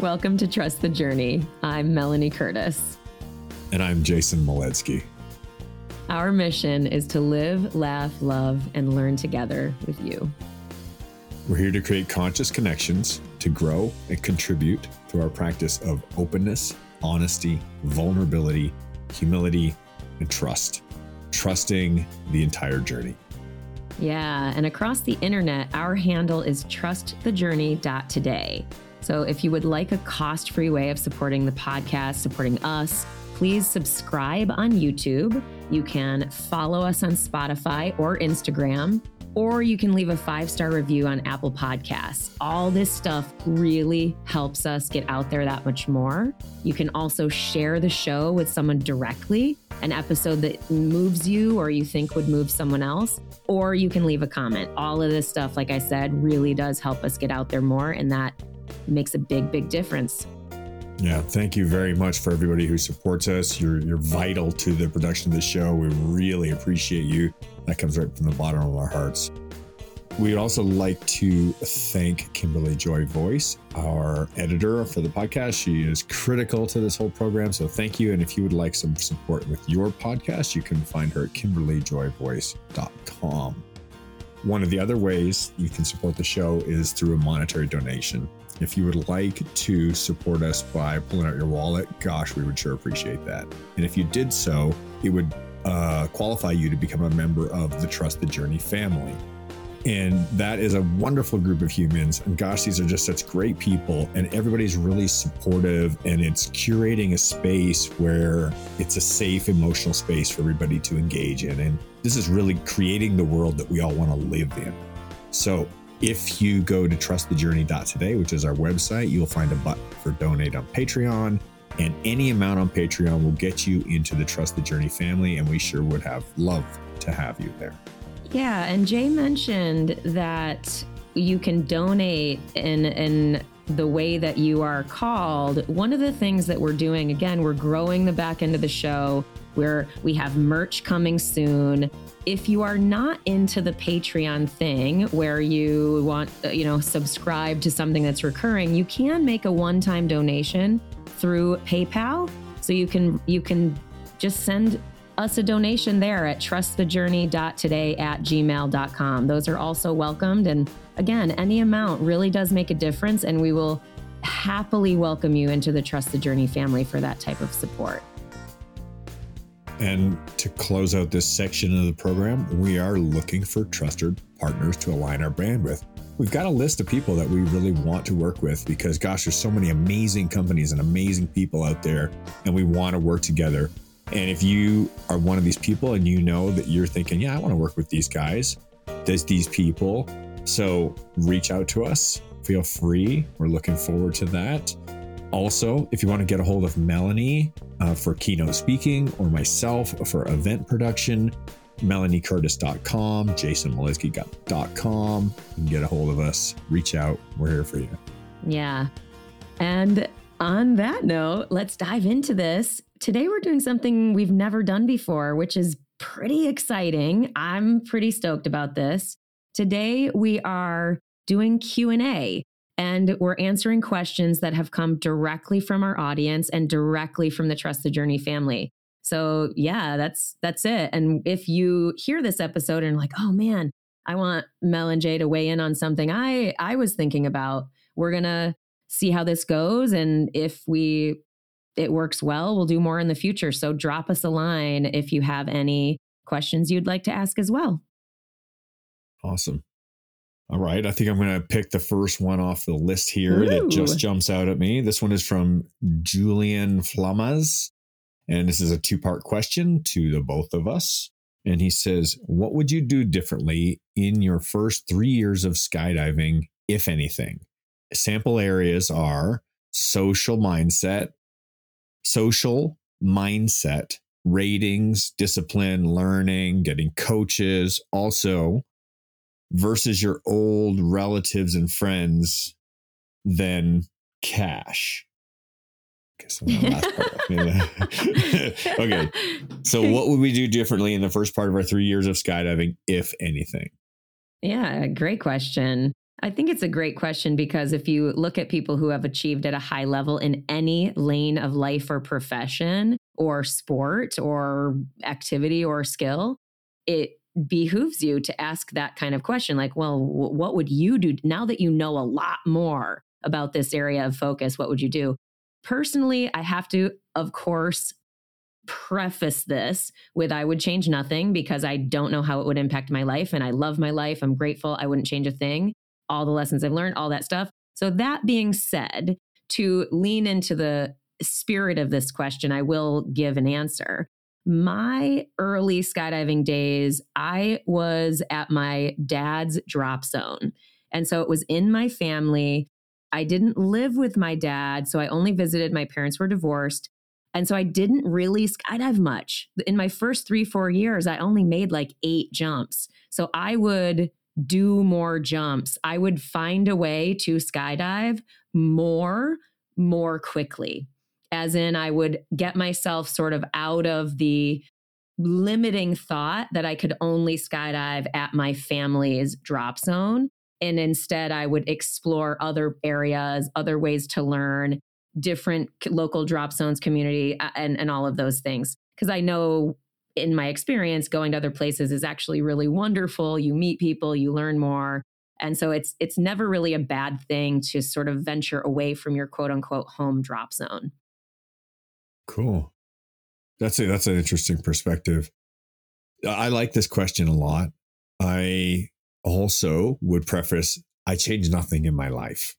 Welcome to Trust the Journey. I'm Melanie Curtis. And I'm Jason Moledzki. Our mission is to live, laugh, love, and learn together with you. We're here to create conscious connections to grow and contribute to our practice of openness, honesty, vulnerability, humility, and trust. Trusting the entire journey. Yeah, and across the internet, our handle is trustthejourney.today. So if you would like a cost free way of supporting the podcast, supporting us, please subscribe on YouTube. You can follow us on Spotify or Instagram, or you can leave a five star review on Apple Podcasts. All this stuff really helps us get out there that much more. You can also share the show with someone directly, an episode that moves you or you think would move someone else, or you can leave a comment. All of this stuff, like I said, really does help us get out there more. And that makes a big, big difference. Yeah, thank you very much for everybody who supports us. You're you're vital to the production of the show. We really appreciate you. That comes right from the bottom of our hearts. We'd also like to thank Kimberly Joy Voice, our editor for the podcast. She is critical to this whole program. So thank you. And if you would like some support with your podcast, you can find her at kimberlyjoyvoice.com. One of the other ways you can support the show is through a monetary donation. If you would like to support us by pulling out your wallet, gosh, we would sure appreciate that. And if you did so, it would uh, qualify you to become a member of the Trust the Journey family. And that is a wonderful group of humans. And gosh, these are just such great people. And everybody's really supportive. And it's curating a space where it's a safe emotional space for everybody to engage in. And this is really creating the world that we all want to live in. So if you go to trustthejourney.today, which is our website, you'll find a button for donate on Patreon. And any amount on Patreon will get you into the Trust the Journey family. And we sure would have loved to have you there. Yeah. And Jay mentioned that you can donate in, in the way that you are called. One of the things that we're doing, again, we're growing the back end of the show where we have merch coming soon if you are not into the Patreon thing where you want, you know, subscribe to something that's recurring, you can make a one-time donation through PayPal. So you can you can just send us a donation there at trustthejourney.today at gmail.com. Those are also welcomed. And again, any amount really does make a difference. And we will happily welcome you into the Trust the Journey family for that type of support. And to close out this section of the program, we are looking for trusted partners to align our brand with. We've got a list of people that we really want to work with because, gosh, there's so many amazing companies and amazing people out there, and we want to work together. And if you are one of these people and you know that you're thinking, yeah, I want to work with these guys, there's these people. So reach out to us. Feel free. We're looking forward to that. Also, if you want to get a hold of Melanie uh, for keynote speaking or myself for event production, melaniecurtis.com, jasonmoledzki.com. You can get a hold of us. Reach out. We're here for you. Yeah. And on that note, let's dive into this. Today we're doing something we've never done before, which is pretty exciting. I'm pretty stoked about this. Today we are doing Q&A and we're answering questions that have come directly from our audience and directly from the Trust the Journey family. So yeah, that's that's it. And if you hear this episode and like, oh man, I want Mel and Jay to weigh in on something I I was thinking about, we're gonna see how this goes. And if we it works well, we'll do more in the future. So drop us a line if you have any questions you'd like to ask as well. Awesome. All right. I think I'm going to pick the first one off the list here Ooh. that just jumps out at me. This one is from Julian Flamas. And this is a two part question to the both of us. And he says, What would you do differently in your first three years of skydiving, if anything? Sample areas are social mindset, social mindset, ratings, discipline, learning, getting coaches, also versus your old relatives and friends than cash. okay. So, what would we do differently in the first part of our three years of skydiving, if anything? Yeah, great question. I think it's a great question because if you look at people who have achieved at a high level in any lane of life or profession or sport or activity or skill, it behooves you to ask that kind of question like, well, w- what would you do now that you know a lot more about this area of focus? What would you do? Personally, I have to, of course, preface this with I would change nothing because I don't know how it would impact my life. And I love my life. I'm grateful. I wouldn't change a thing. All the lessons I've learned, all that stuff. So, that being said, to lean into the spirit of this question, I will give an answer. My early skydiving days, I was at my dad's drop zone. And so it was in my family. I didn't live with my dad, so I only visited. My parents were divorced. And so I didn't really skydive much. In my first three, four years, I only made like eight jumps. So I would do more jumps. I would find a way to skydive more, more quickly. As in, I would get myself sort of out of the limiting thought that I could only skydive at my family's drop zone. And instead, I would explore other areas, other ways to learn, different local drop zones community and, and all of those things. Because i know in my experience going to other places is actually really wonderful. You meet people you learn more. And so it's it's never really a bad thing to sort of venture away from your quote unquote home drop zone cool that's a that's an interesting perspective i like this question a lot i also would preface i change nothing in my life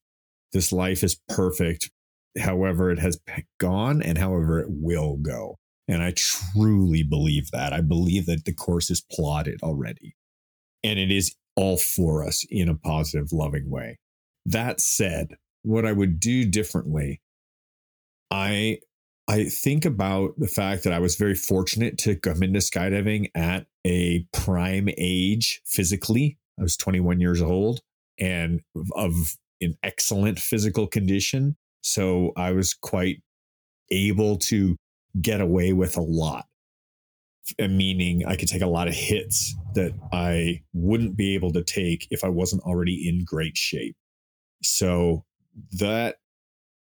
this life is perfect however it has gone and however it will go. And I truly believe that. I believe that the course is plotted already and it is all for us in a positive, loving way. That said, what I would do differently, I I think about the fact that I was very fortunate to come into skydiving at a prime age physically. I was 21 years old and of an excellent physical condition. So I was quite able to get away with a lot. Uh, meaning, I could take a lot of hits that I wouldn't be able to take if I wasn't already in great shape. So that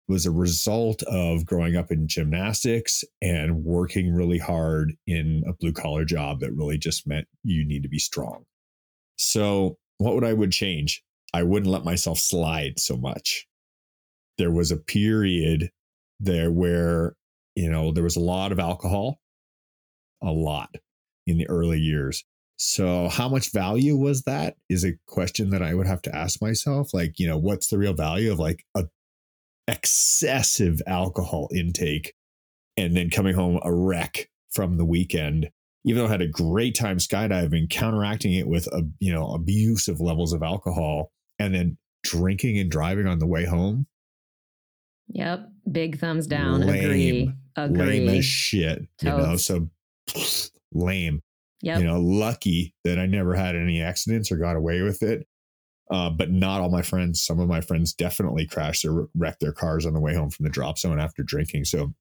was a result of growing up in gymnastics and working really hard in a blue collar job that really just meant you need to be strong. So, what would I would change? I wouldn't let myself slide so much there was a period there where you know there was a lot of alcohol a lot in the early years so how much value was that is a question that i would have to ask myself like you know what's the real value of like a excessive alcohol intake and then coming home a wreck from the weekend even though i had a great time skydiving counteracting it with a you know abusive levels of alcohol and then drinking and driving on the way home Yep. Big thumbs down. Lame. Agree. Agree. Lame as shit. Totes. You know, so lame. Yep. You know, lucky that I never had any accidents or got away with it. Uh, but not all my friends. Some of my friends definitely crashed or wrecked their cars on the way home from the drop zone after drinking. So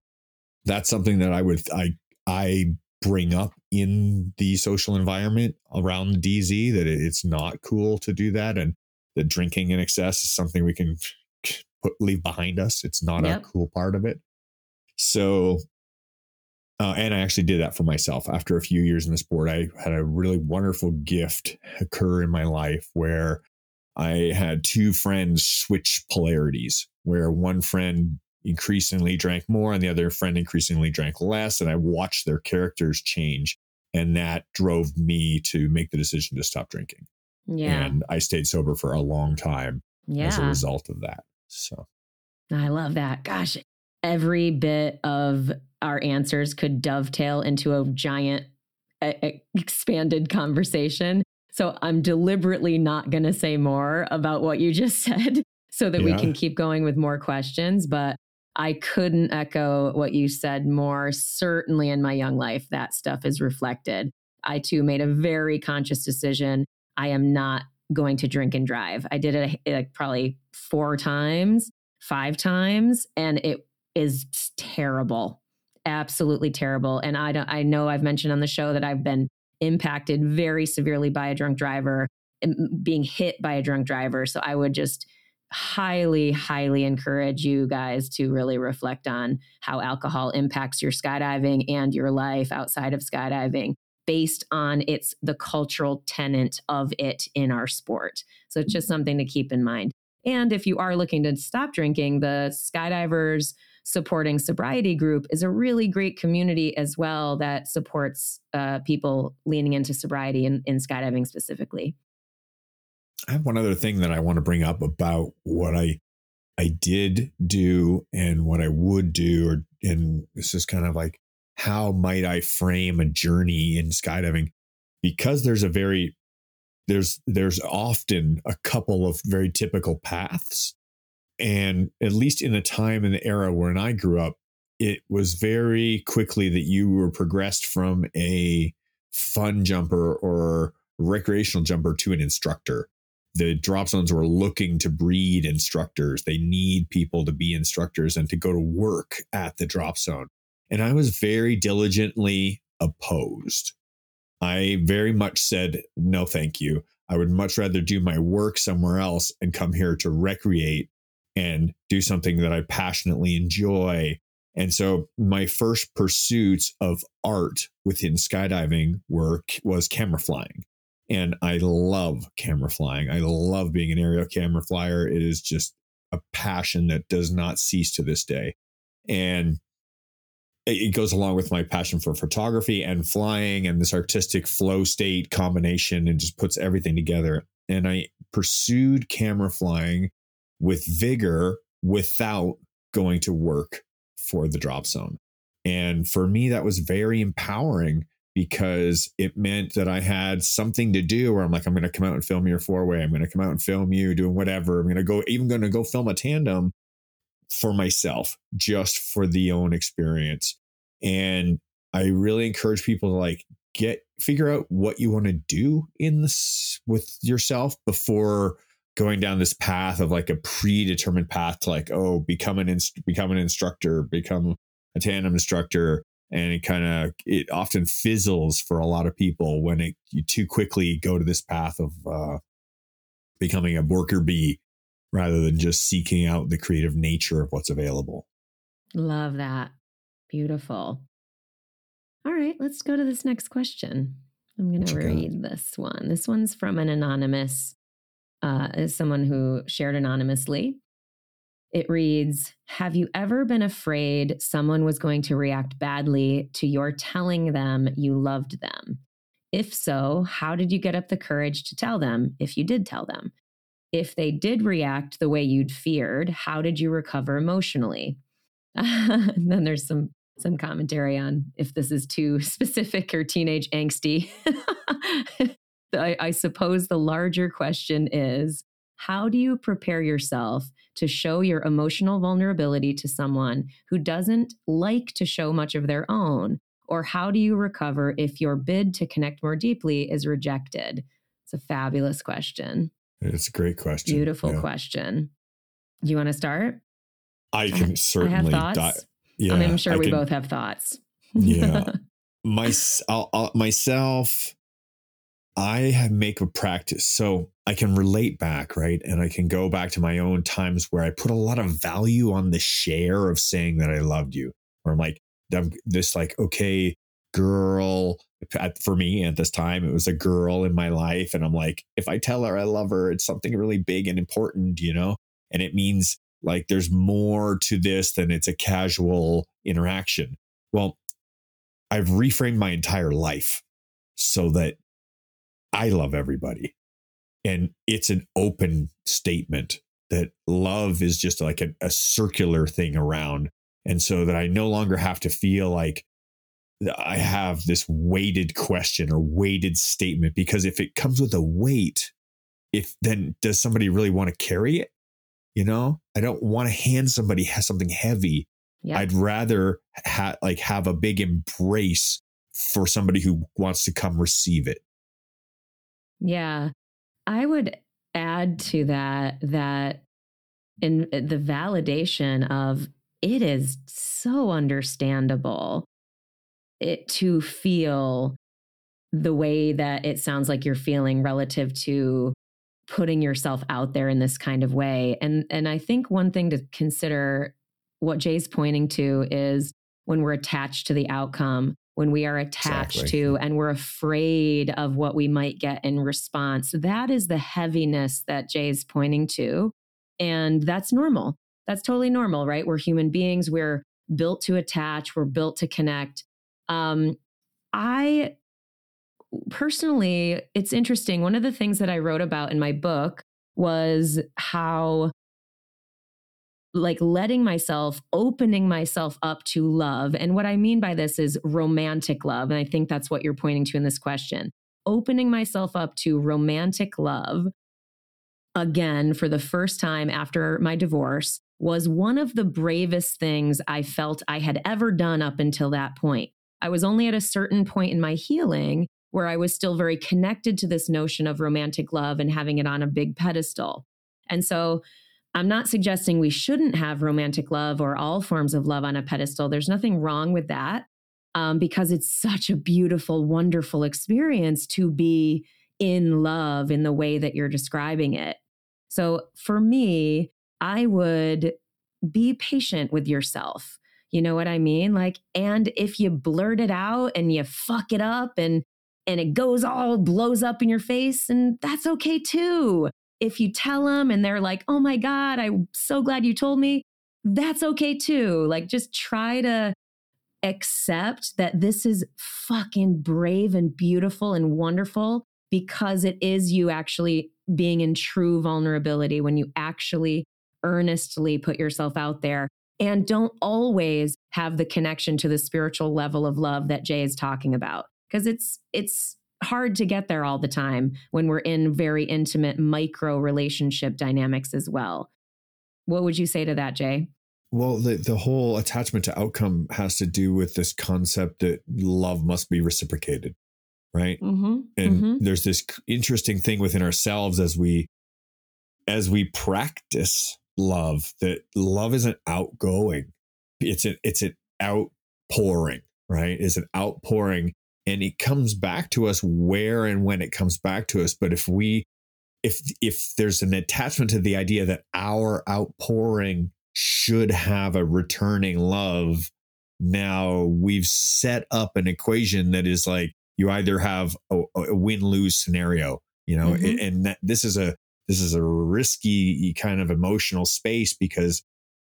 that's something that I would I I bring up in the social environment around DZ that it's not cool to do that and that drinking in excess is something we can put leave behind us. It's not yep. a cool part of it. So, uh, and I actually did that for myself. After a few years in the sport, I had a really wonderful gift occur in my life where I had two friends switch polarities, where one friend increasingly drank more and the other friend increasingly drank less. And I watched their characters change. And that drove me to make the decision to stop drinking. Yeah. And I stayed sober for a long time yeah. as a result of that. So I love that. Gosh, every bit of our answers could dovetail into a giant expanded conversation. So I'm deliberately not going to say more about what you just said so that yeah. we can keep going with more questions. But I couldn't echo what you said more. Certainly in my young life, that stuff is reflected. I too made a very conscious decision. I am not going to drink and drive. I did it like probably four times, five times, and it is terrible, absolutely terrible. And I don't, I know I've mentioned on the show that I've been impacted very severely by a drunk driver. being hit by a drunk driver. So I would just highly, highly encourage you guys to really reflect on how alcohol impacts your skydiving and your life outside of skydiving based on its the cultural tenant of it in our sport. So it's just mm-hmm. something to keep in mind. And if you are looking to stop drinking, the skydivers supporting sobriety group is a really great community as well that supports uh, people leaning into sobriety in, in skydiving specifically. I have one other thing that I want to bring up about what I I did do and what I would do, or and this is kind of like how might I frame a journey in skydiving? Because there's a very there's there's often a couple of very typical paths. And at least in the time and the era when I grew up, it was very quickly that you were progressed from a fun jumper or recreational jumper to an instructor the drop zones were looking to breed instructors. They need people to be instructors and to go to work at the drop zone. And I was very diligently opposed. I very much said, no, thank you. I would much rather do my work somewhere else and come here to recreate and do something that I passionately enjoy. And so my first pursuits of art within skydiving were was camera flying. And I love camera flying. I love being an aerial camera flyer. It is just a passion that does not cease to this day. And it goes along with my passion for photography and flying and this artistic flow state combination and just puts everything together. And I pursued camera flying with vigor without going to work for the drop zone. And for me, that was very empowering because it meant that I had something to do where I'm like, I'm going to come out and film your four way. I'm going to come out and film you doing whatever. I'm going to go, even going to go film a tandem for myself, just for the own experience. And I really encourage people to like get, figure out what you want to do in this with yourself before going down this path of like a predetermined path to like, oh, become an, inst- become an instructor, become a tandem instructor and it kind of it often fizzles for a lot of people when it you too quickly go to this path of uh, becoming a worker bee rather than just seeking out the creative nature of what's available. Love that. Beautiful. All right, let's go to this next question. I'm going to read this one. This one's from an anonymous, uh, someone who shared anonymously. It reads Have you ever been afraid someone was going to react badly to your telling them you loved them? If so, how did you get up the courage to tell them if you did tell them? If they did react the way you'd feared, how did you recover emotionally? and then there's some some commentary on if this is too specific or teenage angsty. I, I suppose the larger question is how do you prepare yourself to show your emotional vulnerability to someone who doesn't like to show much of their own? Or how do you recover if your bid to connect more deeply is rejected? It's a fabulous question. It's a great question. Beautiful yeah. question. Do you want to start? I can certainly. I have thoughts. Di- yeah, I mean, I'm sure I we can, both have thoughts. yeah, my I'll, I'll, myself. I have make a practice. So I can relate back, right? And I can go back to my own times where I put a lot of value on the share of saying that I loved you. Or I'm like, I'm this like, okay, girl. For me at this time, it was a girl in my life. And I'm like, if I tell her I love her, it's something really big and important, you know? And it means like there's more to this than it's a casual interaction. Well, I've reframed my entire life so that I love everybody. And it's an open statement that love is just like a, a circular thing around. And so that I no longer have to feel like I have this weighted question or weighted statement because if it comes with a weight, if then does somebody really want to carry it? You know, I don't want to hand somebody something heavy. Yeah. I'd rather ha- like have a big embrace for somebody who wants to come receive it. Yeah. I would add to that that in uh, the validation of it is so understandable it to feel the way that it sounds like you're feeling relative to putting yourself out there in this kind of way. And and I think one thing to consider what Jay's pointing to is when we're attached to the outcome, when we are attached exactly. to and we're afraid of what we might get in response. That is the heaviness that Jay's pointing to. And that's normal. That's totally normal, right? We're human beings. We're built to attach, we're built to connect. Um, I personally, it's interesting. One of the things that I wrote about in my book was how like letting myself, opening myself up to love. And what I mean by this is romantic love. And I think that's what you're pointing to in this question. Opening myself up to romantic love again for the first time after my divorce was one of the bravest things I felt I had ever done up until that point. I was only at a certain point in my healing where I was still very connected to this notion of romantic love and having it on a big pedestal. And so I'm not suggesting we shouldn't have romantic love or all forms of love on a pedestal. There's nothing wrong with that um, because it's such a beautiful, wonderful experience to be in love in the way that you're describing it. So for me, I would be patient with yourself. You know what I mean? Like, and if you blurt it out and you fuck it up and and it goes all blows up in your face, and that's okay too. If you tell them and they're like, oh my God, I'm so glad you told me, that's okay too. Like, just try to accept that this is fucking brave and beautiful and wonderful because it is you actually being in true vulnerability when you actually earnestly put yourself out there and don't always have the connection to the spiritual level of love that Jay is talking about because it's it's hard to get there all the time when we're in very intimate micro relationship dynamics as well. What would you say to that, Jay? Well, the, the whole attachment to outcome has to do with this concept that love must be reciprocated, right? Mm-hmm, and mm-hmm. there's this interesting thing within ourselves as we as we practice love that love isn't outgoing it's an it's an outpouring right It's an outpouring and it comes back to us where and when it comes back to us but if we if if there's an attachment to the idea that our outpouring should have a returning love now we've set up an equation that is like you either have a, a win-lose scenario you know mm-hmm. and that, this is a this is a risky kind of emotional space because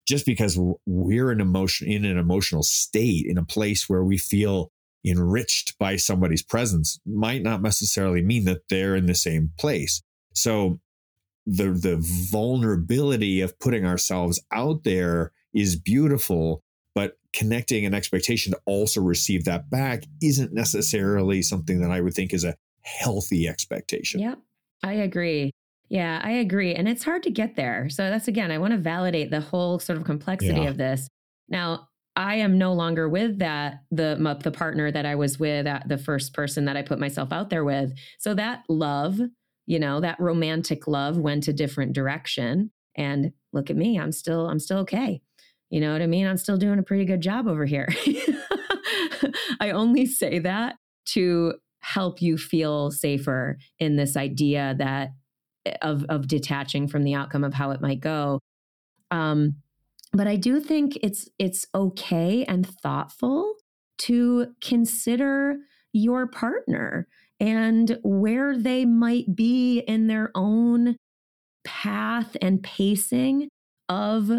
just because we're an emotion in an emotional state in a place where we feel enriched by somebody's presence might not necessarily mean that they're in the same place so the the vulnerability of putting ourselves out there is beautiful but connecting an expectation to also receive that back isn't necessarily something that i would think is a healthy expectation yeah i agree yeah, I agree. And it's hard to get there. So that's again, I want to validate the whole sort of complexity yeah. of this. Now, I am no longer with that the the partner that I was with at the first person that I put myself out there with. So that love, you know, that romantic love went a different direction. And look at me, I'm still I'm still okay. You know what I mean? I'm still doing a pretty good job over here. I only say that to help you feel safer in this idea that of of detaching from the outcome of how it might go. Um, but I do think it's it's okay and thoughtful to consider your partner and where they might be in their own path and pacing of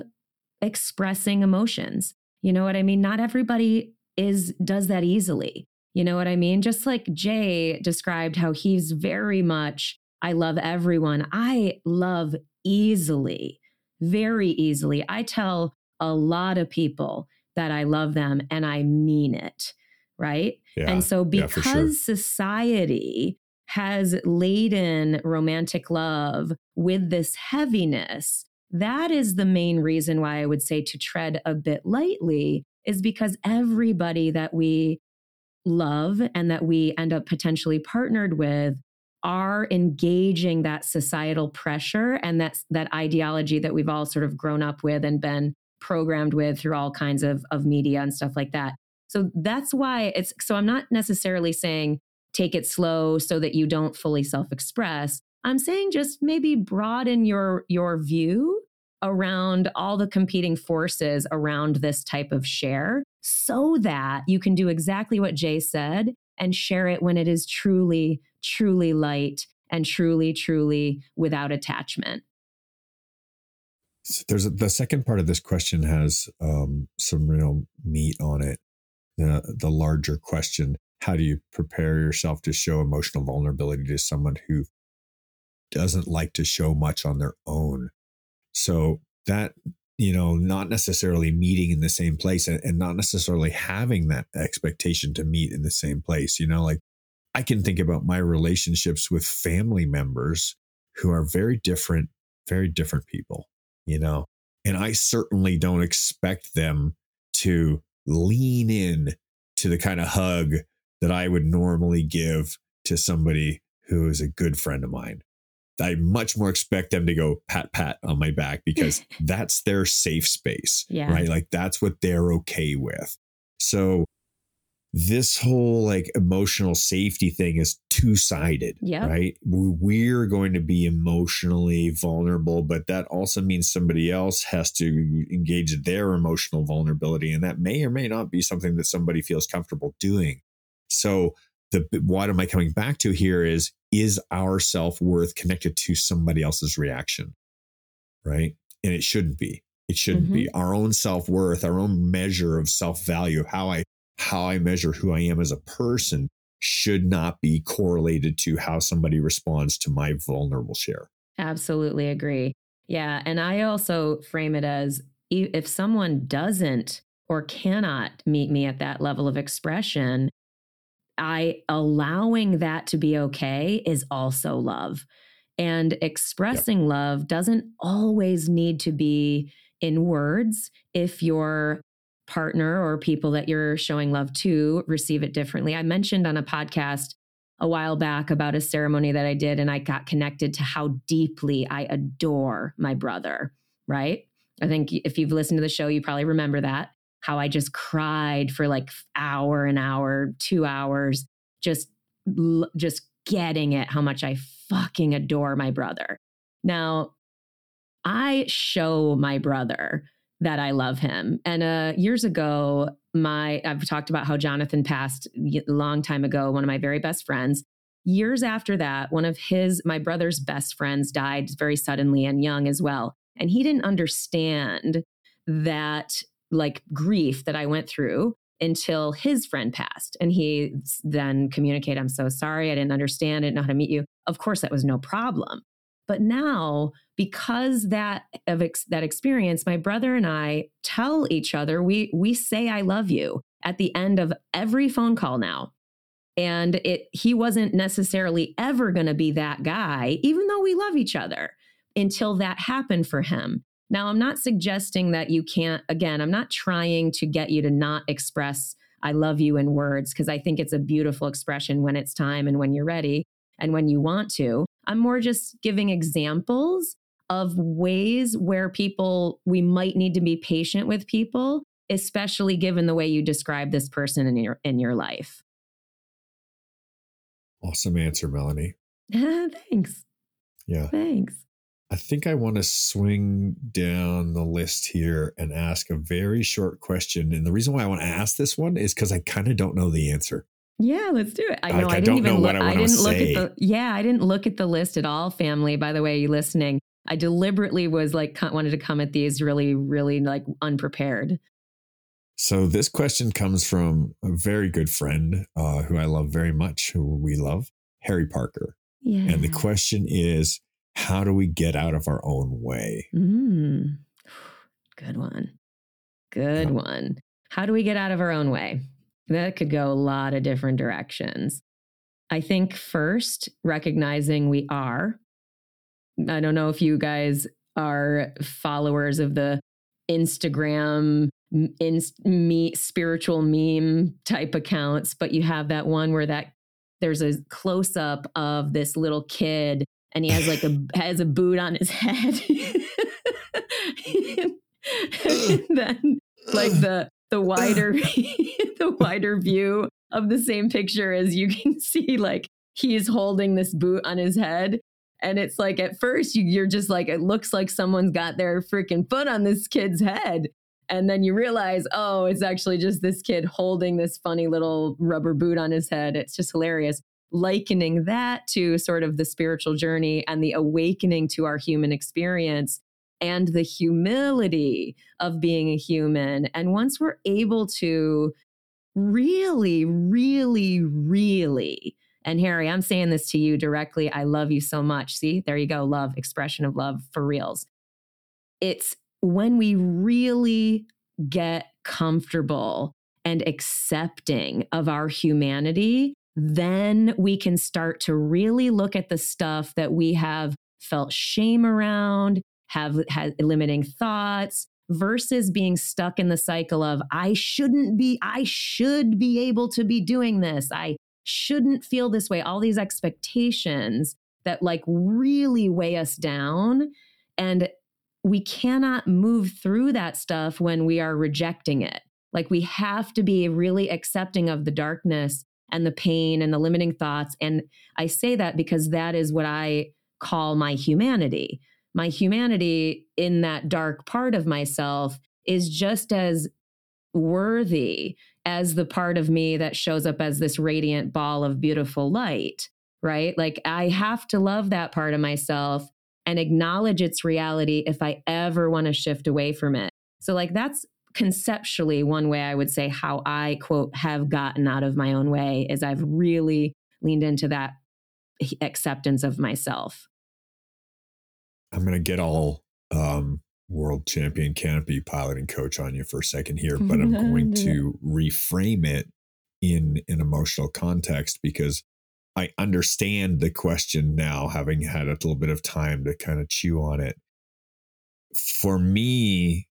expressing emotions. You know what I mean? Not everybody is does that easily. You know what I mean? Just like Jay described how he's very much I love everyone. I love easily, very easily. I tell a lot of people that I love them and I mean it. Right. Yeah, and so, because yeah, sure. society has laden romantic love with this heaviness, that is the main reason why I would say to tread a bit lightly, is because everybody that we love and that we end up potentially partnered with are engaging that societal pressure and that that ideology that we've all sort of grown up with and been programmed with through all kinds of, of media and stuff like that. So that's why it's so I'm not necessarily saying take it slow so that you don't fully self-express. I'm saying just maybe broaden your your view around all the competing forces around this type of share so that you can do exactly what Jay said and share it when it is truly, truly light and truly, truly without attachment. So there's a, the second part of this question has um, some real meat on it. The the larger question: How do you prepare yourself to show emotional vulnerability to someone who doesn't like to show much on their own? So that you know, not necessarily meeting in the same place and, and not necessarily having that expectation to meet in the same place. You know, like I can think about my relationships with family members who are very different, very different people, you know, and I certainly don't expect them to lean in to the kind of hug that I would normally give to somebody who is a good friend of mine. I much more expect them to go pat pat on my back because that's their safe space. Yeah. Right. Like that's what they're okay with. So this whole like emotional safety thing is two sided, yeah. right? We're going to be emotionally vulnerable, but that also means somebody else has to engage their emotional vulnerability. And that may or may not be something that somebody feels comfortable doing. So, the what am I coming back to here is is our self worth connected to somebody else's reaction, right? And it shouldn't be. It shouldn't mm-hmm. be our own self worth, our own measure of self value, how I how I measure who I am as a person should not be correlated to how somebody responds to my vulnerable share. Absolutely agree. Yeah. And I also frame it as if someone doesn't or cannot meet me at that level of expression, I allowing that to be okay is also love. And expressing yep. love doesn't always need to be in words if your partner or people that you're showing love to receive it differently. I mentioned on a podcast a while back about a ceremony that I did, and I got connected to how deeply I adore my brother, right? I think if you've listened to the show, you probably remember that how I just cried for like hour an hour, two hours, just just getting it how much I fucking adore my brother. Now, I show my brother that I love him. And uh, years ago, my I've talked about how Jonathan passed a long time ago, one of my very best friends. Years after that, one of his my brother's best friends died very suddenly and young as well. And he didn't understand that like grief that I went through until his friend passed. And he then communicated, I'm so sorry. I didn't understand. I didn't know how to meet you. Of course, that was no problem. But now, because that of ex- that experience, my brother and I tell each other we we say I love you at the end of every phone call now. And it he wasn't necessarily ever going to be that guy, even though we love each other, until that happened for him. Now, I'm not suggesting that you can't, again, I'm not trying to get you to not express I love you in words because I think it's a beautiful expression when it's time and when you're ready and when you want to. I'm more just giving examples of ways where people, we might need to be patient with people, especially given the way you describe this person in your, in your life. Awesome answer, Melanie. Thanks. Yeah. Thanks. I think I want to swing down the list here and ask a very short question. And the reason why I want to ask this one is because I kind of don't know the answer. Yeah, let's do it. I know like, I, didn't even look. I, I didn't look say. at the. Yeah, I didn't look at the list at all. Family, by the way, you listening? I deliberately was like wanted to come at these really, really like unprepared. So this question comes from a very good friend uh, who I love very much, who we love, Harry Parker. Yeah. And the question is how do we get out of our own way? Mm, good one. Good yeah. one. How do we get out of our own way? That could go a lot of different directions. I think first, recognizing we are. I don't know if you guys are followers of the Instagram in me spiritual meme type accounts, but you have that one where that there's a close up of this little kid and he has like a has a boot on his head. and then like the the wider the wider view of the same picture as you can see like he's holding this boot on his head. And it's like at first you, you're just like it looks like someone's got their freaking foot on this kid's head. And then you realize oh it's actually just this kid holding this funny little rubber boot on his head. It's just hilarious. Likening that to sort of the spiritual journey and the awakening to our human experience and the humility of being a human. And once we're able to really, really, really, and Harry, I'm saying this to you directly. I love you so much. See, there you go. Love, expression of love for reals. It's when we really get comfortable and accepting of our humanity, then we can start to really look at the stuff that we have felt shame around, have, have limiting thoughts versus being stuck in the cycle of I shouldn't be I should be able to be doing this. I shouldn't feel this way. All these expectations that like really weigh us down and we cannot move through that stuff when we are rejecting it. Like we have to be really accepting of the darkness and the pain and the limiting thoughts and I say that because that is what I call my humanity my humanity in that dark part of myself is just as worthy as the part of me that shows up as this radiant ball of beautiful light, right? Like I have to love that part of myself and acknowledge its reality if I ever want to shift away from it. So, like, that's conceptually one way I would say how I, quote, have gotten out of my own way is I've really leaned into that acceptance of myself. I'm going to get all um, world champion canopy piloting coach on you for a second here, but I'm going to reframe it in an emotional context because I understand the question now, having had a little bit of time to kind of chew on it. For me,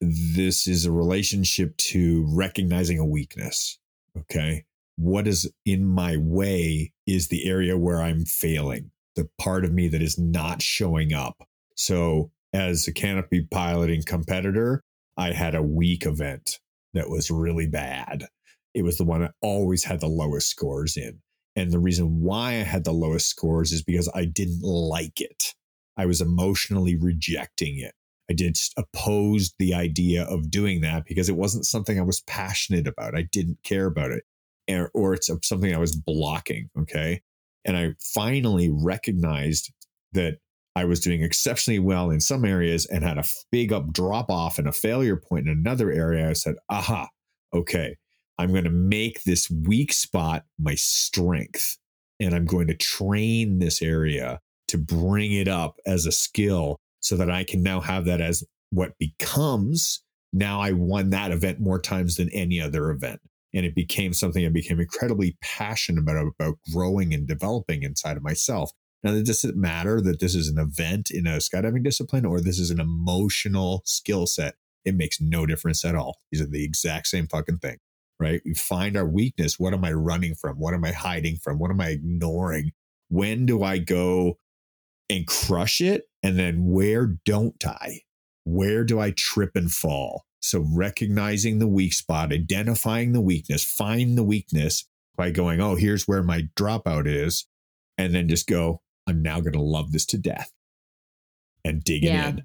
this is a relationship to recognizing a weakness. Okay. What is in my way is the area where I'm failing the part of me that is not showing up. So, as a canopy piloting competitor, I had a weak event that was really bad. It was the one I always had the lowest scores in. And the reason why I had the lowest scores is because I didn't like it. I was emotionally rejecting it. I did oppose the idea of doing that because it wasn't something I was passionate about. I didn't care about it, or, or it's something I was blocking. Okay. And I finally recognized that I was doing exceptionally well in some areas and had a big up drop off and a failure point in another area. I said, aha, okay, I'm going to make this weak spot my strength. And I'm going to train this area to bring it up as a skill so that I can now have that as what becomes. Now I won that event more times than any other event and it became something I became incredibly passionate about, about growing and developing inside of myself. Now, it does it matter that this is an event in a skydiving discipline or this is an emotional skill set? It makes no difference at all. These are the exact same fucking thing, right? We find our weakness. What am I running from? What am I hiding from? What am I ignoring? When do I go and crush it? And then where don't I? Where do I trip and fall? So recognizing the weak spot, identifying the weakness, find the weakness by going, oh, here's where my dropout is. And then just go, I'm now going to love this to death and dig yeah. it in.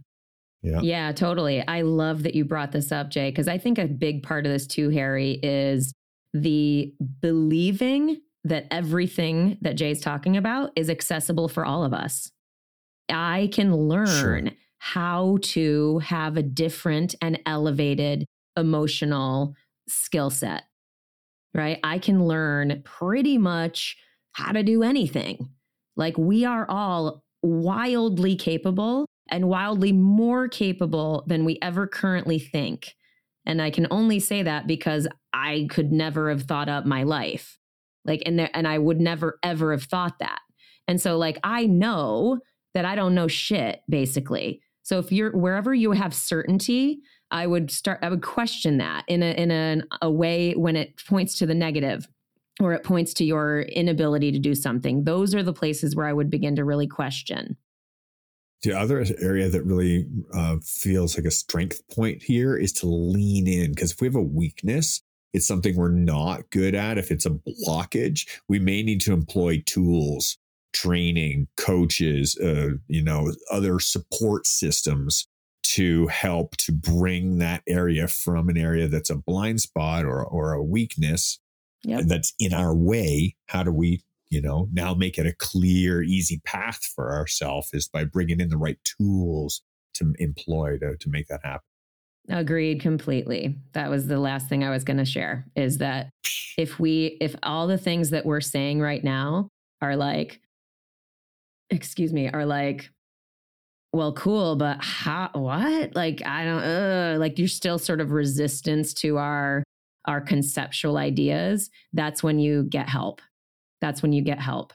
Yeah. Yeah, totally. I love that you brought this up, Jay, because I think a big part of this too, Harry, is the believing that everything that Jay's talking about is accessible for all of us. I can learn sure how to have a different and elevated emotional skill set, right? I can learn pretty much how to do anything. Like we are all wildly capable and wildly more capable than we ever currently think. And I can only say that because I could never have thought up my life. Like, and there, and I would never ever have thought that. And so, like, I know that I don't know shit, basically. So if you're wherever you have certainty, I would start I would question that in a in a, a way when it points to the negative or it points to your inability to do something. Those are the places where I would begin to really question. The other area that really uh, feels like a strength point here is to lean in because if we have a weakness, it's something we're not good at. If it's a blockage, we may need to employ tools, training, coaches, uh, you know, other support systems to help to bring that area from an area that's a blind spot or, or a weakness yep. that's in our way. How do we, you know, now make it a clear, easy path for ourselves is by bringing in the right tools to employ to, to make that happen. Agreed completely. That was the last thing I was going to share is that if we, if all the things that we're saying right now are like, excuse me, are like, well, cool, but how, what? Like, I don't, uh, like you're still sort of resistance to our, our conceptual ideas. That's when you get help. That's when you get help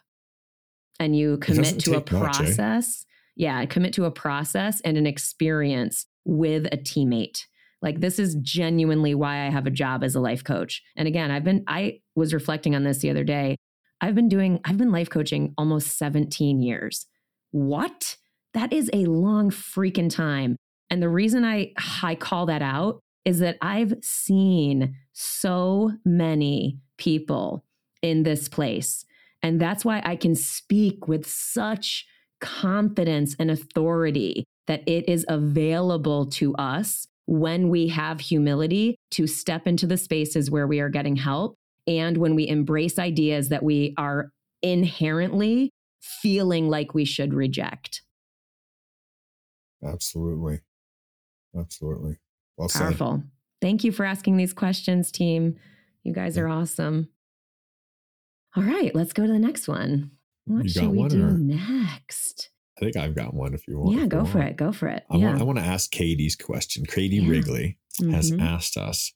and you commit to a process. Much, eh? Yeah. Commit to a process and an experience with a teammate. Like this is genuinely why I have a job as a life coach. And again, I've been I was reflecting on this the other day. I've been doing I've been life coaching almost 17 years. What? That is a long freaking time. And the reason I I call that out is that I've seen so many people in this place. And that's why I can speak with such confidence and authority that it is available to us when we have humility to step into the spaces where we are getting help and when we embrace ideas that we are inherently feeling like we should reject. Absolutely. Absolutely. Well Powerful. Said. Thank you for asking these questions, team. You guys are awesome. All right, let's go to the next one. What should we do or? next? I think I've got one if you want. Yeah, go for want. it. Go for it. I, yeah. want, I want to ask Katie's question. Katie yeah. Wrigley mm-hmm. has asked us.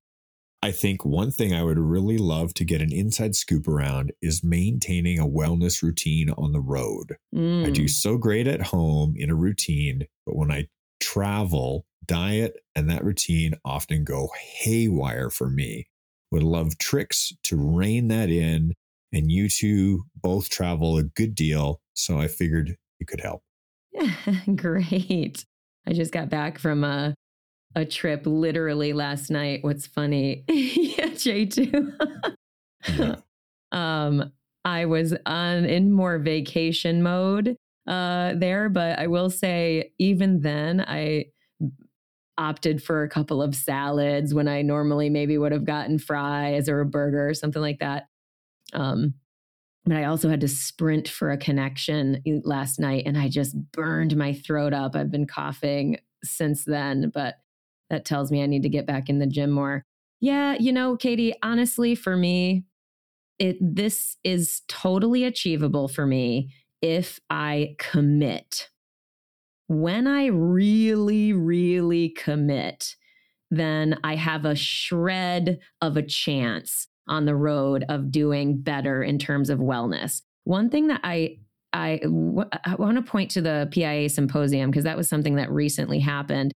I think one thing I would really love to get an inside scoop around is maintaining a wellness routine on the road. Mm. I do mm. so great at home in a routine, but when I travel, diet and that routine often go haywire for me. Would love tricks to rein that in. And you two both travel a good deal. So I figured you could help. Great. I just got back from a a trip literally last night. What's funny? yeah, Jay too. yeah. Um, I was on in more vacation mode uh there, but I will say even then I opted for a couple of salads when I normally maybe would have gotten fries or a burger or something like that. Um, but I also had to sprint for a connection last night and I just burned my throat up. I've been coughing since then, but that tells me I need to get back in the gym more. Yeah, you know, Katie, honestly, for me, it this is totally achievable for me if I commit. When I really, really commit, then I have a shred of a chance on the road of doing better in terms of wellness. One thing that I I, w- I want to point to the PIA symposium because that was something that recently happened.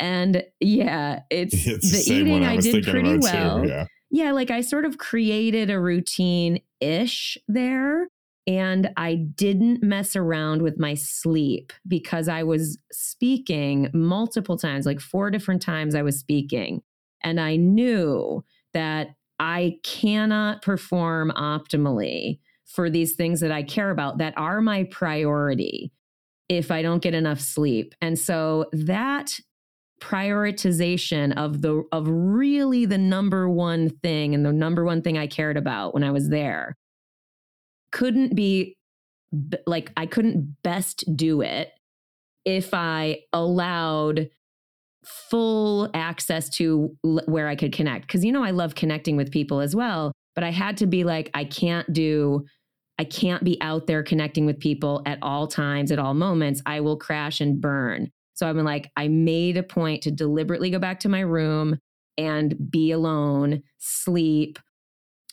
And yeah, it's, it's the, the eating I, I did pretty well. Too, yeah. yeah, like I sort of created a routine ish there. And I didn't mess around with my sleep because I was speaking multiple times, like four different times I was speaking. And I knew that I cannot perform optimally for these things that I care about that are my priority if I don't get enough sleep. And so that prioritization of the of really the number one thing and the number one thing I cared about when I was there couldn't be like I couldn't best do it if I allowed full access to where I could connect. Cause you know, I love connecting with people as well, but I had to be like, I can't do, I can't be out there connecting with people at all times, at all moments. I will crash and burn. So I'm like, I made a point to deliberately go back to my room and be alone, sleep,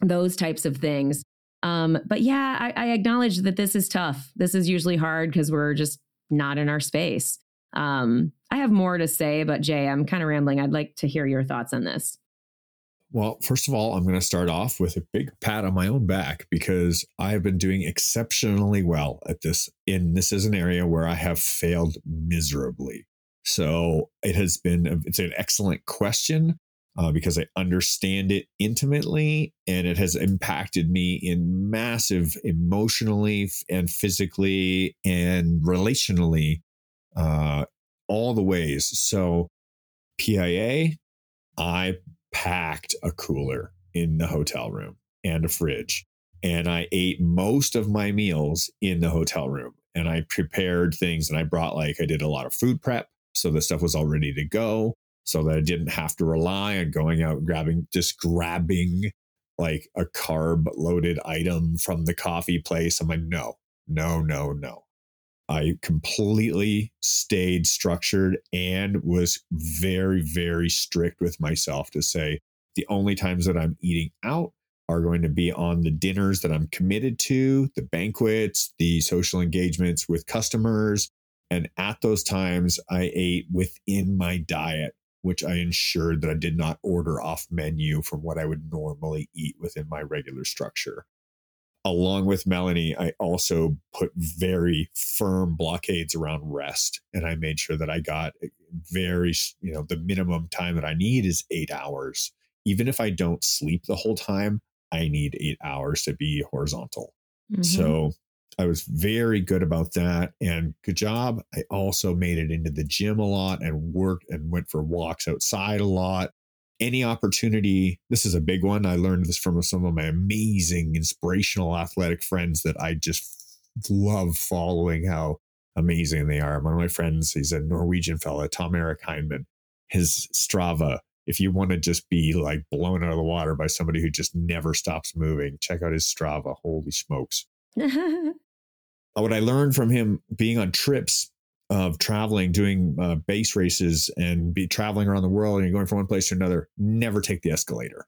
those types of things. Um, but yeah, I, I acknowledge that this is tough. This is usually hard because we're just not in our space. Um, I have more to say, but Jay, I'm kind of rambling. I'd like to hear your thoughts on this. Well, first of all, I'm going to start off with a big pat on my own back because I have been doing exceptionally well at this. And this is an area where I have failed miserably. So it has been, it's an excellent question uh, because I understand it intimately and it has impacted me in massive emotionally and physically and relationally, uh, all the ways. So PIA, I packed a cooler in the hotel room and a fridge. And I ate most of my meals in the hotel room. And I prepared things and I brought, like, I did a lot of food prep. So the stuff was all ready to go so that I didn't have to rely on going out and grabbing, just grabbing like a carb loaded item from the coffee place. I'm like, no, no, no, no. I completely stayed structured and was very, very strict with myself to say the only times that I'm eating out are going to be on the dinners that I'm committed to, the banquets, the social engagements with customers. And at those times, I ate within my diet, which I ensured that I did not order off menu from what I would normally eat within my regular structure along with Melanie, I also put very firm blockades around rest. And I made sure that I got very, you know, the minimum time that I need is eight hours. Even if I don't sleep the whole time, I need eight hours to be horizontal. Mm-hmm. So I was very good about that. And good job. I also made it into the gym a lot and worked and went for walks outside a lot any opportunity, this is a big one. I learned this from some of my amazing, inspirational athletic friends that I just love following how amazing they are. One of my friends, he's a Norwegian fella, Tom eric Heineman. His Strava, if you want to just be like blown out of the water by somebody who just never stops moving, check out his Strava. Holy smokes. what I learned from him being on trips of traveling, doing uh, base races and be traveling around the world and you're going from one place to another, never take the escalator,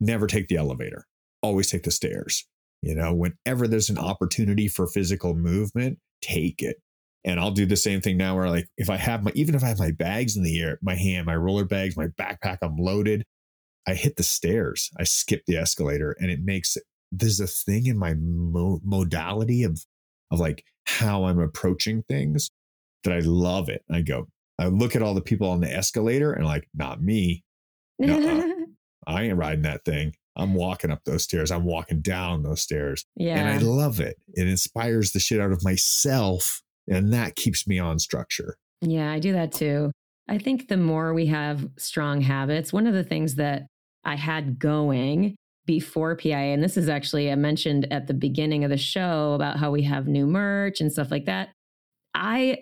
never take the elevator, always take the stairs. You know, whenever there's an opportunity for physical movement, take it. And I'll do the same thing now where like if I have my even if I have my bags in the air, my hand, my roller bags, my backpack, I'm loaded. I hit the stairs. I skip the escalator and it makes there's a thing in my mo- modality of of like how I'm approaching things that I love it. I go, I look at all the people on the escalator and like, not me. I ain't riding that thing. I'm walking up those stairs. I'm walking down those stairs. Yeah. And I love it. It inspires the shit out of myself. And that keeps me on structure. Yeah, I do that too. I think the more we have strong habits, one of the things that I had going before PIA, and this is actually, I mentioned at the beginning of the show about how we have new merch and stuff like that. I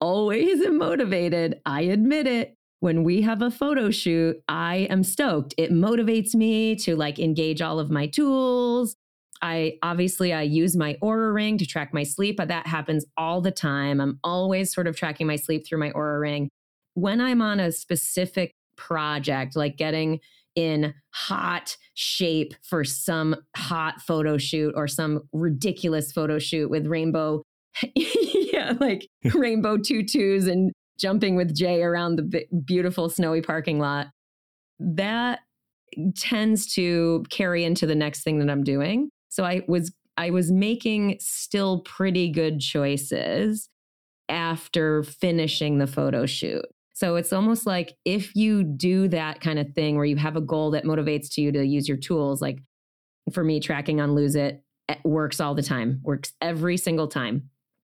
always am motivated. I admit it. When we have a photo shoot, I am stoked. It motivates me to like engage all of my tools. I obviously I use my Oura ring to track my sleep, but that happens all the time. I'm always sort of tracking my sleep through my Oura ring. When I'm on a specific project, like getting in hot shape for some hot photo shoot or some ridiculous photo shoot with rainbow yeah, like rainbow tutus and jumping with Jay around the beautiful snowy parking lot. That tends to carry into the next thing that I'm doing. So I was I was making still pretty good choices after finishing the photo shoot. So it's almost like if you do that kind of thing where you have a goal that motivates to you to use your tools, like for me, tracking on Lose It, it works all the time, works every single time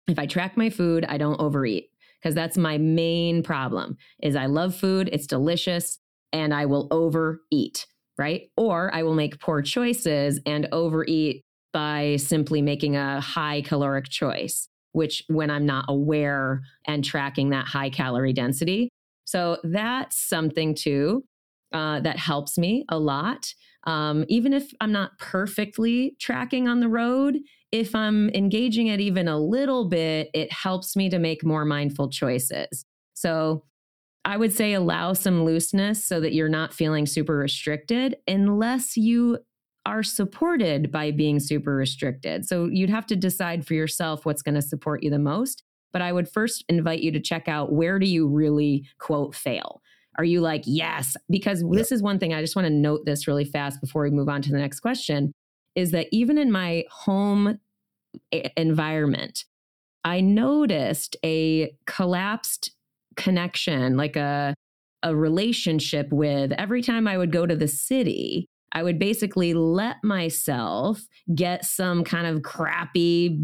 if I track my food, I don't overeat because that's my main problem is I love food, it's delicious, and I will overeat, right? Or I will make poor choices and overeat by simply making a high caloric choice, which when I'm not aware and tracking that high calorie density. So that's something too uh, that helps me a lot. Um, even if I'm not perfectly tracking on the road, if I'm engaging it even a little bit, it helps me to make more mindful choices. So I would say allow some looseness so that you're not feeling super restricted unless you are supported by being super restricted. So you'd have to decide for yourself what's going to support you the most. But I would first invite you to check out where do you really quote fail? Are you like, yes? Because yep. this is one thing I just want to note this really fast before we move on to the next question is that even in my home environment, I noticed a collapsed connection, like a a relationship with every time I would go to the city, I would basically let myself get some kind of crappy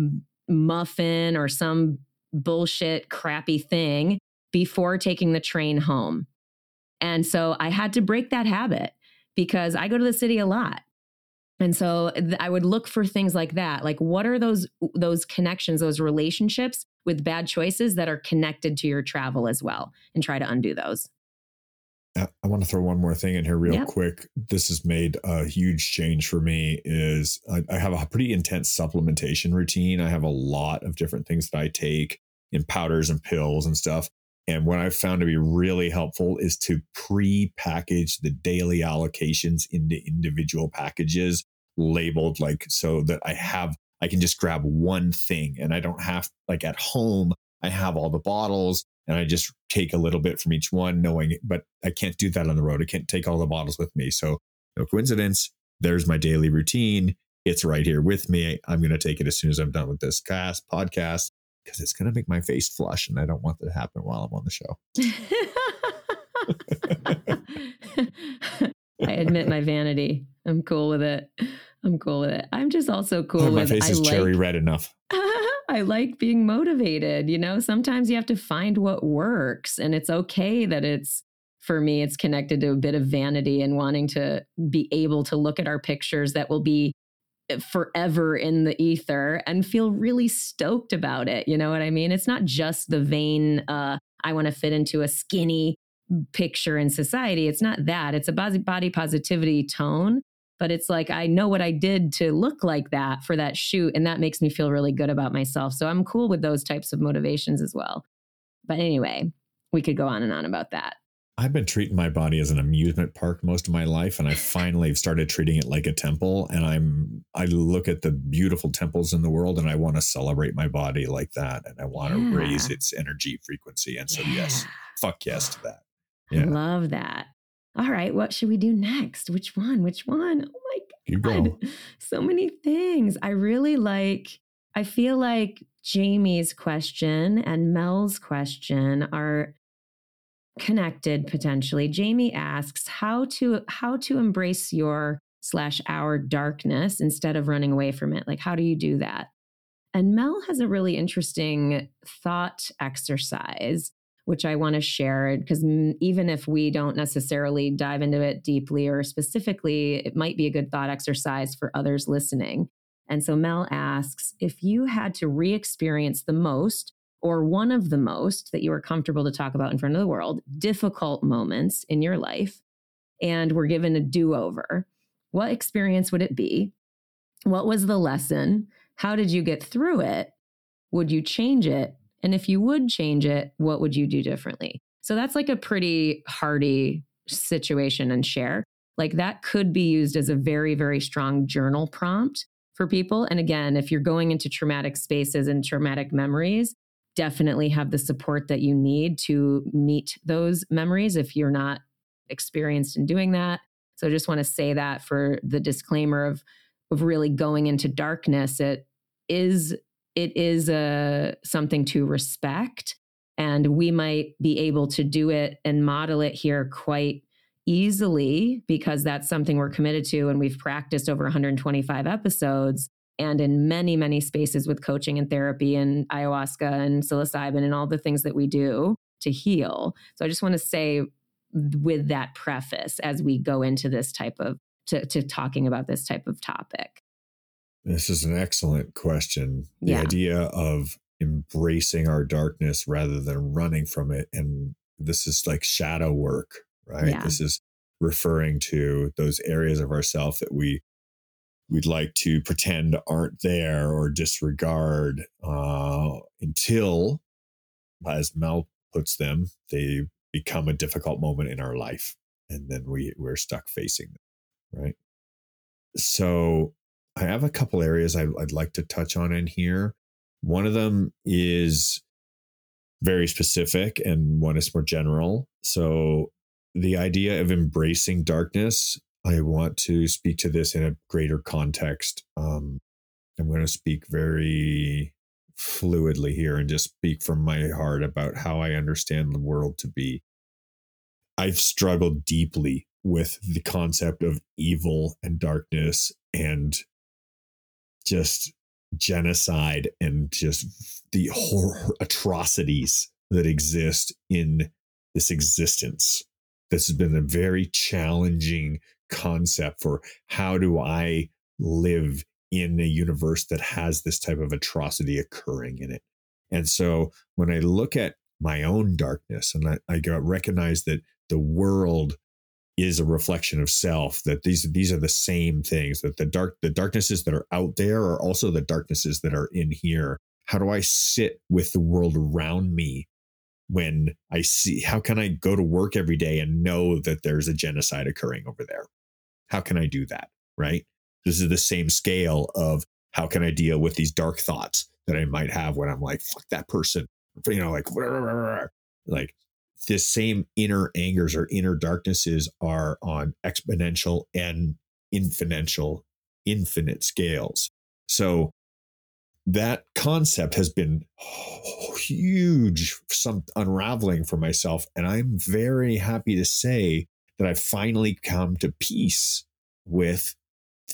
muffin or some bullshit crappy thing before taking the train home. And so I had to break that habit because I go to the city a lot. And so I would look for things like that. Like what are those those connections, those relationships with bad choices that are connected to your travel as well and try to undo those. Uh, I want to throw one more thing in here real yep. quick. This has made a huge change for me is I, I, have a pretty intense supplementation routine. I have a lot of different things that I take in powders and pills and stuff. And what I've found to be really helpful is to pre-package the daily allocations into individual packages labeled like so that I have I can just grab one thing and I don't have like at home I have all the bottles and I just take a little bit from each one, knowing, but I can't do that on the road. I can't take all the bottles with me. So, no coincidence. There's my daily routine. It's right here with me. I'm going to take it as soon as I'm done with this cast podcast because it's going to make my face flush, and I don't want that to happen while I'm on the show. I admit my vanity. I'm cool with it. I'm cool with it. I'm just also cool oh, my with face is I cherry like, red enough. I like being motivated. You know, sometimes you have to find what works, and it's okay that it's for me, it's connected to a bit of vanity and wanting to be able to look at our pictures that will be eh, forever in the ether and feel really stoked about it. You know what I mean? It's not just the vain, uh, I want to fit into a skinny picture in society. It's not that. It's a body positivity tone but it's like I know what I did to look like that for that shoot. And that makes me feel really good about myself. So I'm cool with those types of motivations as well. But anyway, we could go on and on about that. I've been treating my body as an amusement park most of my life, and I finally started treating it like a temple. And I'm I look at the beautiful temples in the world, and I want to celebrate my body like that, and I want yeah. to raise its energy frequency. And so, yeah. yes, fuck yes to that. Yeah. I love that all right, what should we do next? Which one? Which one? Oh my God. So many things. I really like, I feel like Jamie's question and Mel's question are connected potentially. Jamie asks how to how to embrace your slash our darkness instead of running away from it. Like how do you do that? And Mel has a really interesting thought exercise which I want to share because even if we don't necessarily dive into it deeply or specifically, it might be a good thought exercise for others listening. And so Mel asks if you had to re experience the most or one of the most that you are comfortable to talk about in front of the world, difficult moments in your life, and were given a do over, what experience would it be? What was the lesson? How did you get through it? Would you change it? And if you would change it, what would you do differently? So that's like a pretty hardy situation and share. Like that could be used as a very, very strong journal prompt for people. And again, if you're going into traumatic spaces and traumatic memories, definitely have the support that you need to meet those memories if you're not experienced in doing that. So I just want to say that for the disclaimer of of really going into darkness, it is it is a something to respect and we might be able to do it and model it here quite easily because that's something we're committed to and we've practiced over 125 episodes and in many many spaces with coaching and therapy and ayahuasca and psilocybin and all the things that we do to heal. So i just want to say with that preface as we go into this type of to, to talking about this type of topic this is an excellent question. The yeah. idea of embracing our darkness rather than running from it. And this is like shadow work, right? Yeah. This is referring to those areas of ourself that we we'd like to pretend aren't there or disregard uh, until, as Mel puts them, they become a difficult moment in our life, and then we we're stuck facing them, right? So I have a couple areas I'd, I'd like to touch on in here. One of them is very specific and one is more general. So the idea of embracing darkness, I want to speak to this in a greater context. Um, I'm going to speak very fluidly here and just speak from my heart about how I understand the world to be. I've struggled deeply with the concept of evil and darkness and just genocide and just the horror atrocities that exist in this existence. This has been a very challenging concept for how do I live in a universe that has this type of atrocity occurring in it. And so when I look at my own darkness and I, I recognize that the world is a reflection of self that these these are the same things that the dark the darknesses that are out there are also the darknesses that are in here. How do i sit with the world around me when i see how can i go to work every day and know that there's a genocide occurring over there? How can i do that right? This is the same scale of how can i deal with these dark thoughts that i might have when i'm like fuck that person you know like like the same inner angers or inner darknesses are on exponential and infinitial, infinite scales. So that concept has been huge, some unraveling for myself. And I'm very happy to say that I've finally come to peace with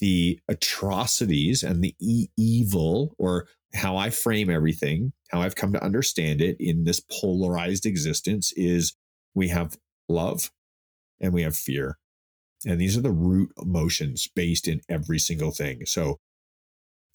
the atrocities and the e- evil or how I frame everything, how I've come to understand it in this polarized existence is we have love and we have fear. And these are the root emotions based in every single thing. So